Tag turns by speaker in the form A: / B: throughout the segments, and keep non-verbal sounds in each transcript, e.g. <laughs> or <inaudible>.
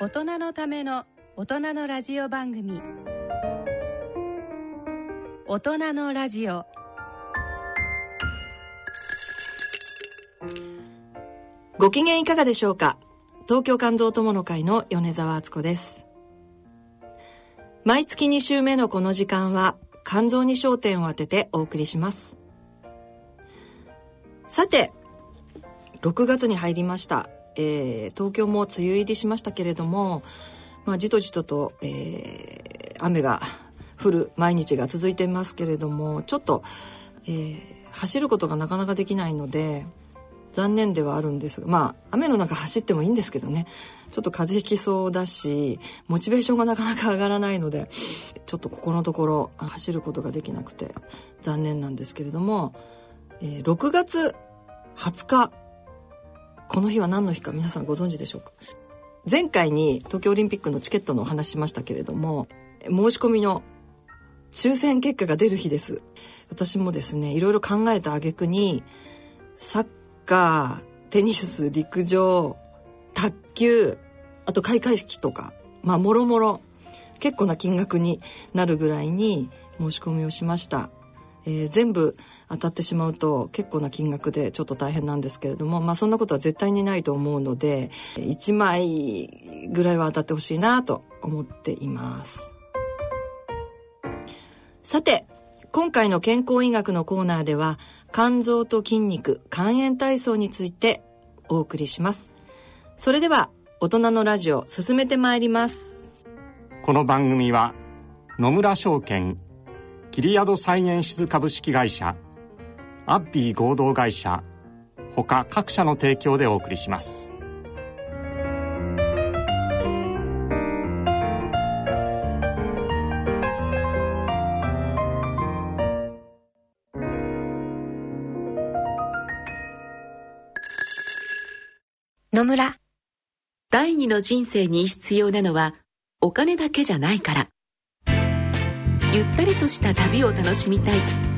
A: 大人のための大人のラジオ番組。大人のラジオ。
B: ご機嫌いかがでしょうか？東京肝臓友の会の米沢敦子です。毎月2週目のこの時間は肝臓に焦点を当ててお送りします。さて6月に入りました。えー、東京も梅雨入りしましたけれども、まあ、じとじとと、えー、雨が降る毎日が続いていますけれどもちょっと、えー、走ることがなかなかできないので残念ではあるんですがまあ雨の中走ってもいいんですけどね。ちょっと風邪ひきそうだしモチベーションがなかなか上がらないのでちょっとここのところ走ることができなくて残念なんですけれども、えー、6月20日この日は何の日か皆さんご存知でしょうか？前回に東京オリンピックのチケットのお話しましたけれども申し込みの抽選結果が出る日です。私もですねいろいろ考えた挙句にサッカーテニス陸上卓球あと開会式とかまあもろもろ結構な金額になるぐらいに申し込みをしました。えー、全部当たってしまうと結構な金額でちょっと大変なんですけれどもまあそんなことは絶対にないと思うので1枚ぐらいは当たってほしいなと思っています。さて今回の健康医学のコーナーでは肝臓と筋肉肝炎体操についてお送りします。それでは大人のラジオ進めてまいります。
C: この番組は野村証券キリヤドサイエンシズ株式会社アッピー合同会社。他各社の提供でお送りします。
D: 野村。第二の人生に必要なのはお金だけじゃないから。ゆったりとした旅を楽しみたい。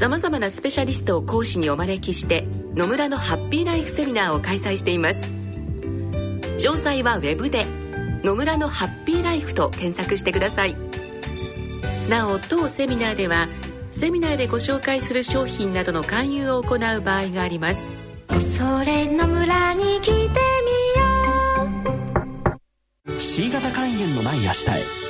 D: さまざまなスペシャリストを講師にお招きして野村のハッピーライフセミナーを開催しています。詳細はウェブで「野村のハッピーライフ」と検索してください。なお当セミナーではセミナーでご紹介する商品などの勧誘を行う場合があります。
E: それの村に来てみよ
F: う。C 型肝炎のない明日へ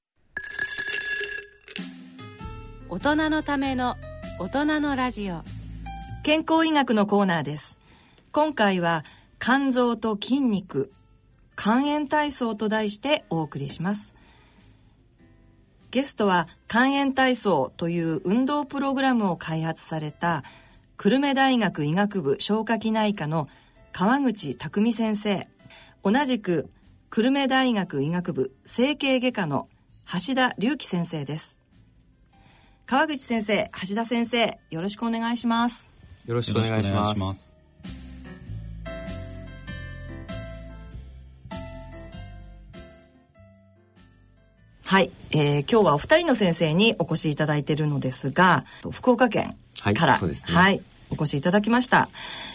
A: 大人のための大人のラジオ。
B: 健康医学のコーナーです。今回は肝臓と筋肉肝炎体操と題してお送りします。ゲストは肝炎体操という運動プログラムを開発された久留米大学医学部消化器内科の川口匠先生。同じく久留米大学医学部整形外科の橋田隆樹先生です。川口先生橋田先生よろしくお願いします。
G: よろしくお願いします。
B: はい、えー、今日はお二人の先生にお越しいただいているのですが福岡県から、はい、ね、はいお越しいただきました。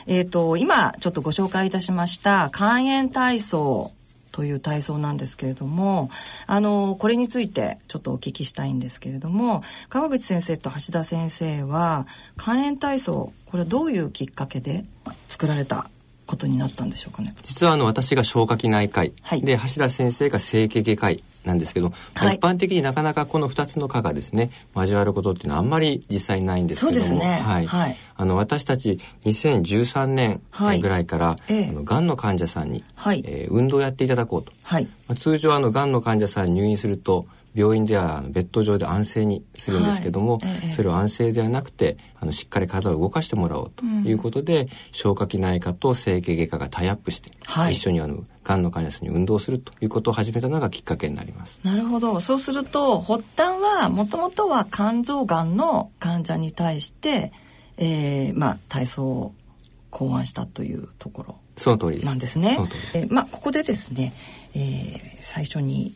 B: えっ、ー、と、今ちょっとご紹介いたしました肝炎体操という体操なんですけれどもあのこれについてちょっとお聞きしたいんですけれども川口先生と橋田先生は肝炎体操これどういうきっかけで作られたことになったんでしょうかね。
G: 実はあの私が消化器内科医、はい、で橋田先生が整形外科医
H: なんですけど、
B: はい。
H: 一般的になかなかこの2つの科がですね交わることっていうのはあんまり実際ないんですけども
B: そうですね。
H: はい。
B: はい。
H: あの私たち2013年
B: はい。
H: ぐらいから、
B: ええ。
H: あのがんの患者さんに、
B: はい。
H: えー運動をやっていただこうと、
B: はい。
H: まあ、通常あのがんの患者さんに入院すると病院ではベッド上で安静にするんですけども、
B: はい。ええ。
H: それを安静ではなくてあのしっかり体を動かしてもらおうということで、消化器内科と整形外科がタイアップして、
B: はい。
H: 一緒にあのがんの患者さんに運動するということを始めたのがきっかけになります。
B: なるほどそうすると発端はもともとは肝臓がんの患者に対して、えーまあ、体操を考案したというところ
H: その通り。
B: なんですね。えーまあここでですね、えー最初に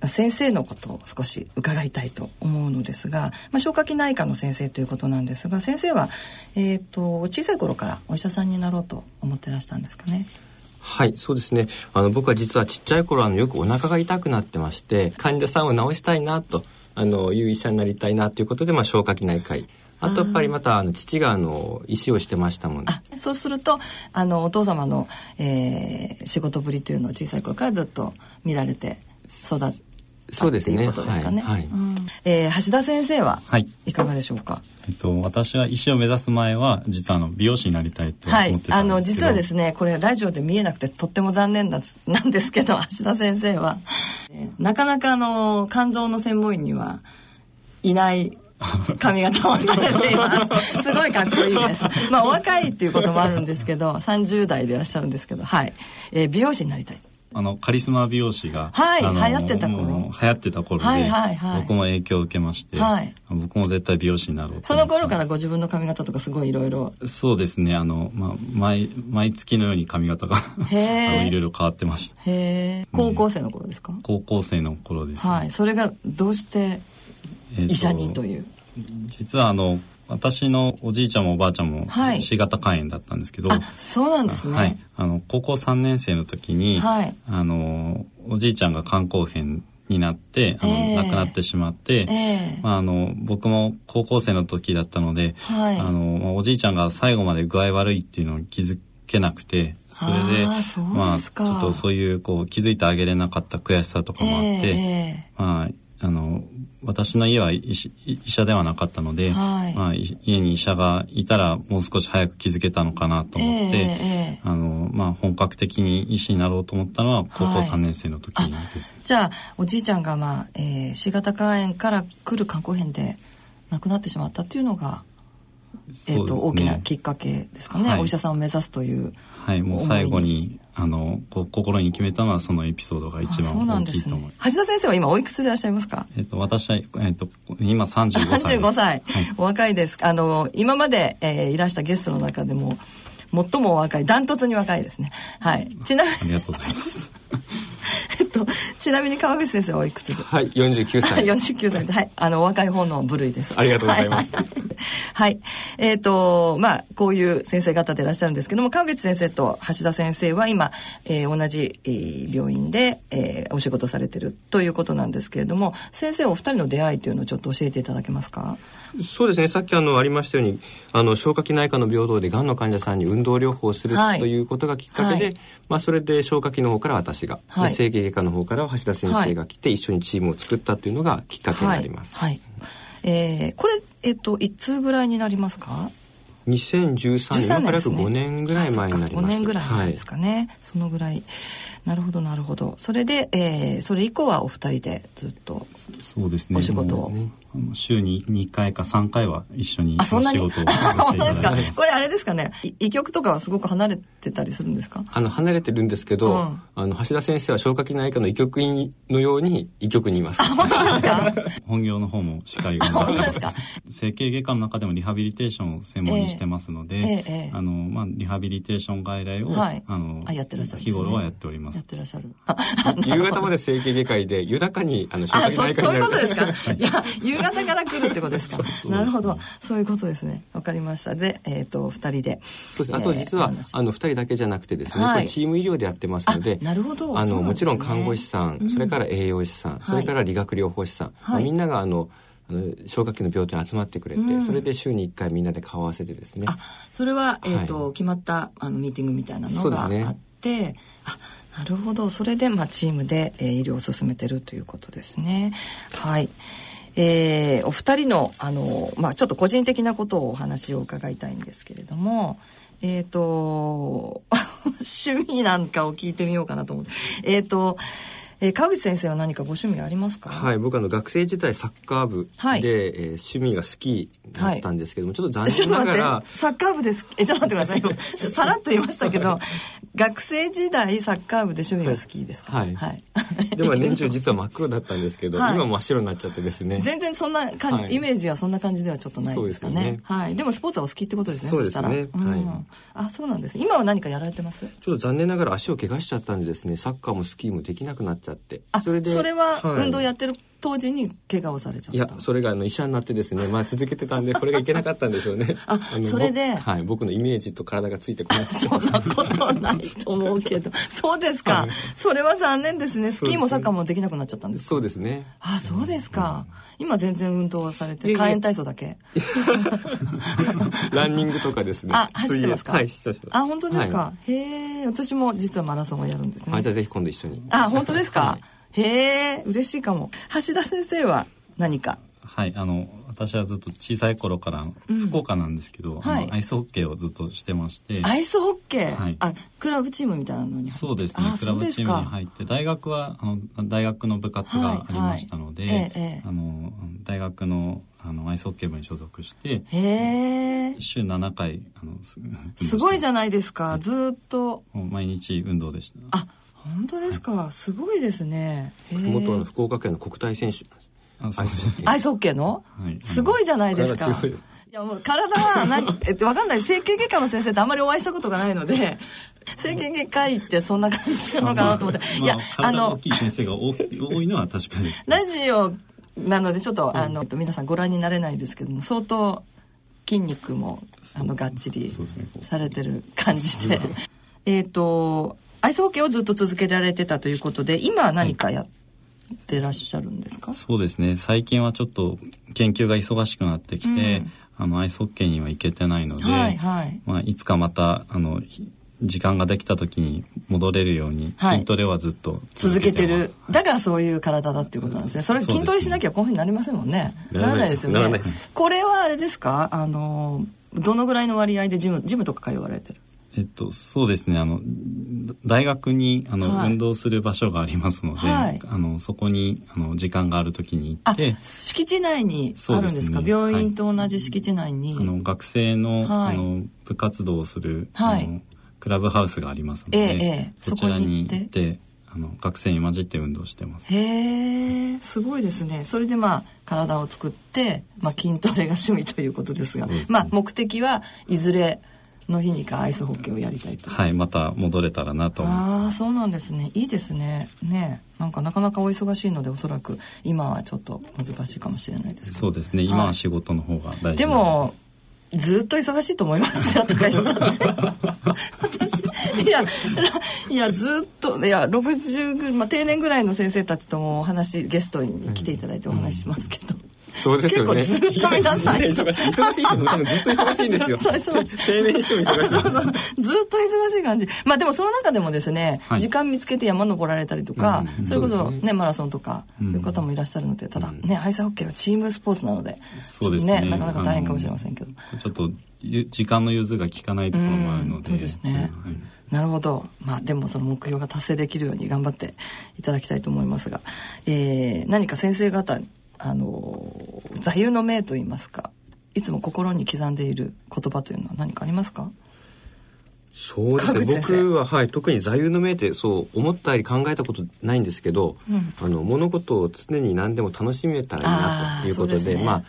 B: まあ先生のことを少し伺いたいと思うのですが、まあ、消化器内科の先生ということなんですが先生は、えー、と小さい頃からお医者さんになろうと思ってらしたんですかね。
H: はい、そうですね。あの僕は実はちっちゃい頃あのよくお腹が痛くなってまして、患者さんを治したいなとあのいう医者になりたいなということでまあ消化器内科医。あとやっぱりまたあの父があの医師をしてましたもんで。
B: あそうするとあのお父様の、えー仕事ぶりというのを小さい頃からずっと見られて育った
H: そうですね。
B: っていうことですかね。
H: はい。はい。
B: うん。えー橋田先生は
G: はい。
B: いかがでしょうか？
G: えっと、私は医師を目指す前は実はあの美容師になりたいと思
B: はい
G: って、た
B: あの
G: んですけど、
B: 実はですねこれラジオで見えなくてとっても残念なんですなんですけど橋田先生は、えーなかなかあの肝臓の専門医にはいない髪型をされています。<laughs> すごいかっこいいです。まあお若いっていうこともあるんですけど30代でいらっしゃるんですけどはい、えー美容師になりたい
G: あのカリスマ美容師が、
B: はい流行ってた頃。
G: 流行ってた頃で、
B: はいはいはい。
G: 僕も影響を受けまして、
B: はい。
G: 僕も絶対美容師になろうと
B: その頃からご自分の髪型とかすごいいろいろ
G: そうですねあの、まあ、毎毎月のように髪型がいろいろ変わってました。
B: へえ高校生の頃ですか、
G: 高校生の頃ですね、
B: はいそれがどうして医者にという、
G: 実はあの私のおじいちゃんもおばあちゃんも
B: はい。
G: C 型肝炎だったんですけど、
B: あそうなんですね、
G: はい、あの高校3年生の時に、
B: はい。
G: あのおじいちゃんが肝硬変になってあの、
B: ええ。
G: 亡くなってしまって、
B: ええ。
G: まあ、あの僕も高校生の時だったので、
B: はい。
G: あのまあおじいちゃんが最後まで具合悪いっていうのを気づけなくてそれでまあちょっとそういうこう気づいてあげれなかった悔しさとかもあって、
B: ええ。
G: まああの私の家は医者ではなかったので、
B: はい。
G: まあ、い家に医者がいたらもう少し早く気づけたのかなと思って、
B: ええええ。
G: あのまあ、本格的に医師になろうと思ったのは高校
B: はい
G: 3年生の時です。
B: じゃあおじいちゃんが、まあえー、C 型肝炎から来る肝硬変で亡くなってしまったっていうのが、えーと
G: ね。
B: 大きなきっかけですかね、
G: はい。
B: お医者さんを目指すという
G: はい、もう最後にあの心に決めたのはそのエピソードが一番大きいと思います。
B: 橋田先生は今おいくつでいらっしゃいますか？
G: えっと、私は、えっと、今35歳。です。
B: 35歳、
G: はい。
B: お若いです。あの今まで、えーいらしたゲストの中でも最もお若いダントツに若いですね。はい。ちなみ
G: ありがとうございます。
B: とちなみに川口先生はおいくつで？
H: はい、49歳です。<laughs>
B: 49歳で、はい、あの、お若い方の部類です。
H: ありがとうございます
B: はい。<laughs> はいえっ、と、まあ、こういう先生方でいらっしゃるんですけども、川口先生と橋田先生は今、えー同じ、えー病院で、えーお仕事されてるということなんですけれども、先生お二人の出会いというのをちょっと教えていただけますか？
H: そうですね。さっきあのありましたように、あの消化器内科の病棟でがんの患者さんに運動療法をする
B: はい
H: ということがきっかけで、
B: はい
H: まあそれで消化器の方から私が、
B: はい
H: で整形外科の方からは橋田先生が来て一緒にチームを作ったというのがきっかけになります。
B: はい。はい。えーこれ、えっ、と、いつぐらいになりますか
H: ？2013年今から約5年ぐらい前になります。
B: 5年ぐらい前ですかね、そのぐらい。なるほどなるほど。それで、えーそれ以降はお二人でずっと
G: そうですね。
B: お仕事を。
G: もうあの週に2回か3回は一緒にお仕事をさせてい
B: 本当ですか？
G: ただい。
B: これあれですかね？い医局とかはすごく離れてたりするんですか？
H: あの離れてるんですけど、
B: うん。
H: あの橋田先生は消化器内科の医局員のように医局にいます。
B: 本当ですか？<laughs>
G: 本業の方もしっかり頑張ってます
B: 本当ですか？<laughs>
G: 整形外科の中でもリハビリテーションを専門にしてますので、あのまあ、リハビリテーション外来を、
B: はい。
G: あの
B: あやってらっしゃるね。
G: 日頃はやっております。
B: やってらっしゃる。
H: 夕方まで整形外科医で夜中にあの消化器内科
B: そういう
H: になる
B: ことですか？いや夕方から来るってことですか？なるほど。そういうことですね。わかりました。でえっ、と二人で。
H: そうですあと実は、
B: えー
H: あの2人だけじゃなくてですね、
B: はい。
H: チーム医療でやってますので
B: あなるほど。
H: あの
B: ね。
H: もちろん看護師さん、それから栄養士さん、それから理学療法士さん、
B: はい。
H: まあみんながあの消化器の病棟に集まってくれて、
B: うん。
H: それで週に1回みんなで顔合わせてですね。
B: あそれは、えーと
H: はい。
B: 決まったあのミーティングみたいなのがあって、あなるほど。それで、まあ、チームで、えー、医療を進めてるということですね。はいえー、お二人のあの、まあ、ちょっと個人的なことをお話を伺いたいんですけれどもえっ、ー、と趣味なんかを聞いてみようかなと思って。えっ、ー、とえー、川口先生は何かご趣味ありますか？
H: はい僕あの学生時代サッカー部で、はい、えー、趣味がスキーだったんですけども、はい、ちょっと残念ながら <laughs>
B: サッカー部です。えちょっと待ってください。さらっと言いましたけど <laughs> 学生時代サッカー部で趣味がスキーですか？
H: はい、はい、<laughs> でも年中実は真っ黒だったんですけど、はい、今真っ白になっちゃってですね。
B: 全然そんなか、はい、イメージはそんな感じではちょっとないですかね。ね。はい。でもスポーツはお好きってことですね
H: そうですね、
B: うん、はい、あそうなんです。今は何かやられてます？
H: ちょっと残念ながら足を怪我しちゃったんでですねサッカーもスキーもできなくなっちゃって。
B: それでそれは運動やってる当時に怪我をされちゃった。
H: いやそれがあの医者になってですねまあ続けてたんでこれがいけなかったんでしょうね。<laughs>
B: あそれで？
H: はい僕のイメージと体がついてこない <laughs>
B: そんなことないと思うけど。<laughs> そうですか、はい、それは残念ですね。スキーもサッカーもできなくなっちゃったんです
H: そうですね。
B: あそうですか、うん、今全然運動されて火炎体操だけ？
H: ランニングとかですね。
B: あ走ってますか？
H: はい走ってます。
B: あ本当ですか、はい、へえ私も実はマラソンをやるんですね。
H: あじゃあぜひ今度一緒に。
B: あ本当ですか、はいへえ嬉しいかも。橋田先生は何か？
G: はいあの私はずっと小さい頃から福岡なんですけど、うんはい、アイスホッケーをずっとしてまして。
B: アイスホッケー、はい、あクラブチームみたいなのに？
G: そうですねクラブチームに入って大学はあの大学の部活がありましたので、はい。はいええ、あの大学のあのアイスホッケー部に所属して週7回あの
B: すごいじゃないですか。ずっと。
G: 毎日運動でした。
B: あ本当ですか、はい、すごいですね。
H: 元福岡県の国体選手。
B: アイスホッケー。の、はい、すごいじゃないですか。い。やもう体は何 <laughs> えわかんない。整形外科の先生ってあんまりお会いしたことがないので <laughs> 整形外科医ってそんな感じなのかなと思って、
G: いや、あ、の大きい先生が多 <laughs> 多いのは確かです、
B: ラジオなのでちょっと、あの皆さんご覧になれないですけども相当筋肉もあのがっちりされてる感じで。えっとアイスホッケーをずっと続けられてたということで今は何かやってらっしゃるんですか、はい、
G: そうですね。最近はちょっと研究が忙しくなってきて、うん、あのアイスホッケーには行けてないので、はいはい。まあ、いつかまたあの時間ができた時に戻れるように筋トレはずっと
B: 続けてる。だからそういう体だっていうことなんですね。それ筋トレしなきゃこういうふうになりませんもんね。ならないです。よね。これはあれですか？あのどのぐらいの割合でジムジムとか通われてる？
G: えっと、そうですね。あの大学にあの、はい、運動する場所がありますので、はい、あのそこにあの時間がある時に行って
B: 敷地内にあるんですか、ね、病院と同じ敷地内に、
G: はい、あの学生の,、あの部活動をする、あのクラブハウスがありますので、ええ、そちらに行ってあの学生に混じって運動してます。
B: へえすごいですね。それでまあ体を作って、まあ、筋トレが趣味ということですが、ね、まあ目的はいずれの日にかアイスホッケーをやりたいと。
G: はいまた戻れたらなと
B: ああそうなんですね。いいですね。ねなんかなかなかお忙しいのでおそらく今はちょっと難しいかもしれないです
G: そうですね。今は仕事の方が大事
B: で。もずっと忙しいと思いますよとか言って私いやいやずっといや60ぐ、まあ、定年ぐらいの先生たちともお話ゲストに来ていただいてお話しますけど、うん
H: そうですよね。
B: ずっと皆さん。
H: 忙しい。忙しい人も多分ずっと忙しいんですよ。定年 <laughs> しても忙しい。<laughs> ずっと忙
B: しい感じ。まあでもその中でもですね、はい、時間見つけて山登られたりとか、うん、それこそね、ねマラソンとか、いう方もいらっしゃるので、ただね、アイスホッケーはチームスポーツなので、
G: そうですね。
B: なかなか大変かもしれませんけど。
G: ちょっと、時間の融通が効かないところもあるので。
B: そうですね。はいなるほど。まあでもその目標が達成できるように頑張っていただきたいと思いますが、えー、何か先生方あの座右の銘といいますかいつも心に刻んでいる言葉というのは何かありますか？
H: そうですね。僕は、はい、特に座右の銘ってそう思ったり考えたことないんですけど、うん、あの物事を常に何でも楽しめたらいいなということで、ね、まあ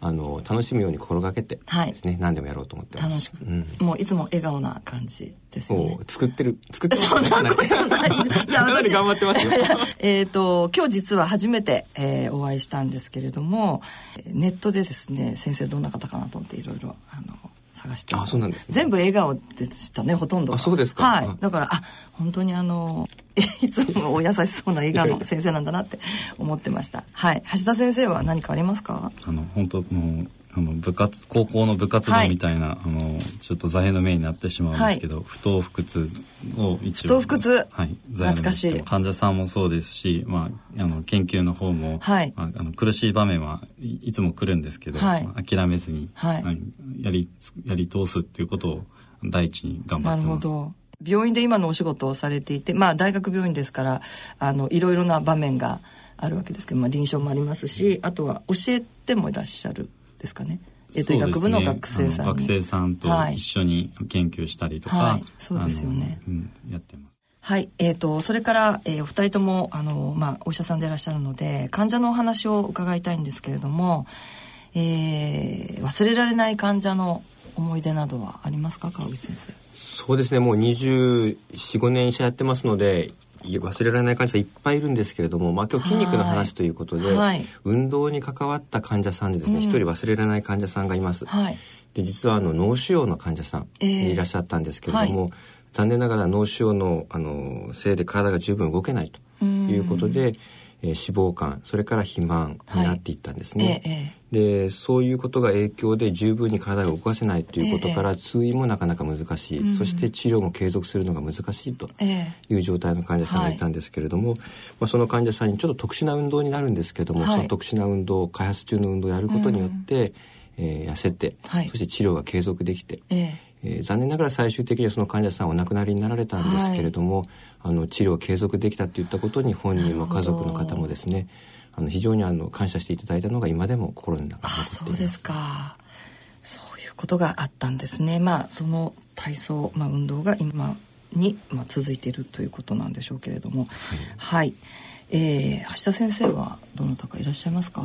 H: あの楽しむように心がけてですね、はい、何でもやろうと思ってます。楽しく、
B: うん、もういつも笑顔な感じですよね。
H: 作ってる作ってる。<laughs>
B: そんなことない。い <laughs>
H: やかなり頑張ってますよ。
B: えっと今日実は初めて、えー、お会いしたんですけれども、ネットでですね先生どんな方かなと思っていろいろ探して。
H: あそうなんです、
B: ね、全部笑顔でしたねほとんど
H: あそうですか。
B: はい。だからあ本当にあの <laughs> いつもお優しそうな笑顔の先生なんだなって思ってました。はい。橋田先生は何かありますか？
G: あの本当もうあの部活高校の部活動みたいな、はい、あのちょっと座右の銘になってしまうんですけど、はい、不当不屈を一
B: 応。不当不屈
G: はい。懐かしい。患者さんもそうですし、まあ、あの研究の方も、はい。まあ、あの苦しい場面はいつも来るんですけど、はい、諦めずに、はい、やりやり通すっていうことを第一に頑張ってます。
B: 病院で今のお仕事をされていて、まあ、大学病院ですからあのいろいろな場面があるわけですけど、まあ、臨床もありますしあとは教えてもいらっしゃるですかね。えっと、医学部の学生さん、
G: 学生さんと一緒に研究したりとか、はい、
B: そうですよね、
G: うん、やってます。
B: はい、えーと、それから、えー、お二人ともあの、まあ、お医者さんでいらっしゃるので患者のお話を伺いたいんですけれども、えー、忘れられない患者の思い出などはありますか川口先生。
H: そうですね。もう245年医者やってますので忘れられない患者さんいっぱいいるんですけれども、まあ、今日筋肉の話ということで、はい、運動に関わった患者さんでですね一、うん、人忘れられない患者さんがいます。はい、で実はあの脳腫瘍の患者さんにいらっしゃったんですけれども、えーはい、残念ながら脳腫瘍のあのせいで体が十分動けないということで、えー、脂肪肝それから肥満になっていったんですね。えーでそういうことが影響で十分に体が動かせないということから、通院もなかなか難しい、そして治療も継続するのが難しいという状態の患者さんがいたんですけれども、まあ、その患者さんにちょっと特殊な運動になるんですけども、その特殊な運動開発中の運動をやることによって、えー、痩せて、そして治療が継続できて、えー、残念ながら最終的にはその患者さんはお亡くなりになられたんですけれども、あの治療を継続できたといったことに本人も家族の方もですねあの非常にあの感謝していただいたのが今でも心の中に残っています。
B: そうですか。そういうことがあったんですね。まあその体操、まあ運動が今にまあ続いているということなんでしょうけれども、はい。はい、えー、橋田先生はどなたかいらっしゃいますか？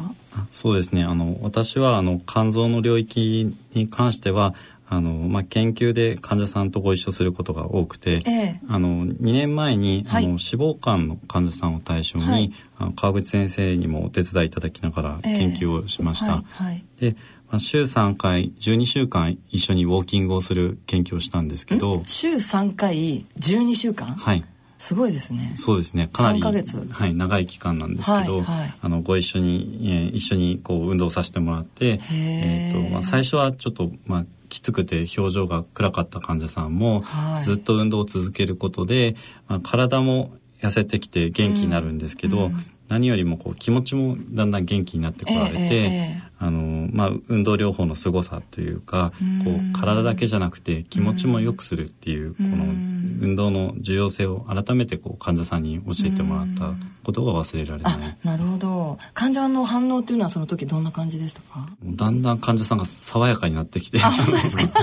G: そうですね。あの私はあの肝臓の領域に関してはあの、まあ、研究で患者さんとご一緒することが多くて、ええ、あの2年前に、はい、あの脂肪肝の患者さんを対象に、はい、あの川口先生にもお手伝いいただきながら研究をしました。えはい、で、まあ、週3回12週間一緒にウォーキングをする研究をしたんですけど
B: 週3回12週間？
G: はい。
B: すごいですね。
G: そうですね。かなり、はい、長い期間なんですけど、はいはい、あのご一緒に、えー、一緒にこう運動させてもらって、えっ、ー、とまあ最初はちょっとまあきつくて表情が暗かった患者さんも、はい、ずっと運動を続けることで、まあ、体も痩せてきて元気になるんですけど、うん、何よりもこう気持ちもだんだん元気になってこられて、えー、あのまあ、運動療法の凄さというか、こう体だけじゃなくて気持ちも良くするっていう、この運動の重要性を改めてこう患者さんに教えてもらったことが忘れられない。
B: なるほど。患者の反応っていうのはその時どんな感じでしたか？
G: だんだん患者さんが爽やかになってきて。
B: あ、本当ですか？<laughs>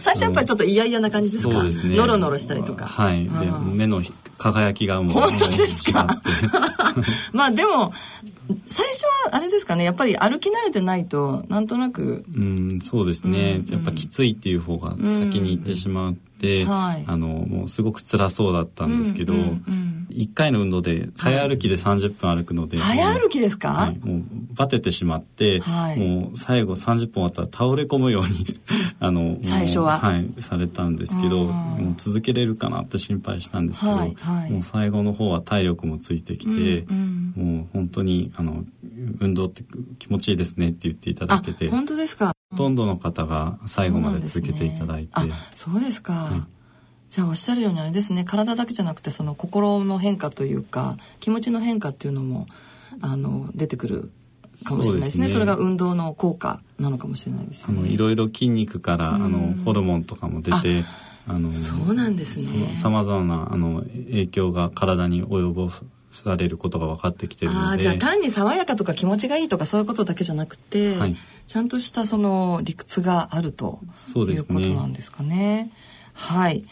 B: 最初やっぱりちょっと嫌々な感じですか？そうですね。ノロノロしたりとか。
G: はい。で、目の輝きがもう。
B: 本当ですか？<laughs> まあでも、最初はあれですかね？やっぱり歩き慣れてないとなんとなく。
G: うんそうですね、うん、やっぱきついっていう方が先に行ってしまう。んはい、あのもうすごく辛そうだったんですけど、うんうんうん1回の運動で早歩きで30分歩くので、
B: はい、早歩きですか、は
G: い、もうバテてしまって、はい、もう最後30分終わったら倒れ込むように <laughs> あの
B: 最初は、
G: はい、されたんですけどもう続けれるかなって心配したんですけど、もう最後の方は体力もついてきて、うんうん、もう本当にあの運動って気持ちいいですねって言っていただけて。
B: 本当ですか？
G: ほとんどの方が最後まで続けていただいて。
B: そうですか、はい、じゃあおっしゃるようにあれですね。体だけじゃなくてその心の変化というか気持ちの変化っていうのもあの出てくるかもしれないですね、ね、それが運動の効果なのかもしれないですよね。
G: いろいろ筋肉からあのホルモンとかも出て
B: あのそうなんですね。
G: さまざまなあの影響が体に及ぼすされることが分かってきてるので。
B: じゃあ単に爽やかとか気持ちがいいとかそういうことだけじゃなくて、はい、ちゃんとしたその理屈があるということなんですかね。はい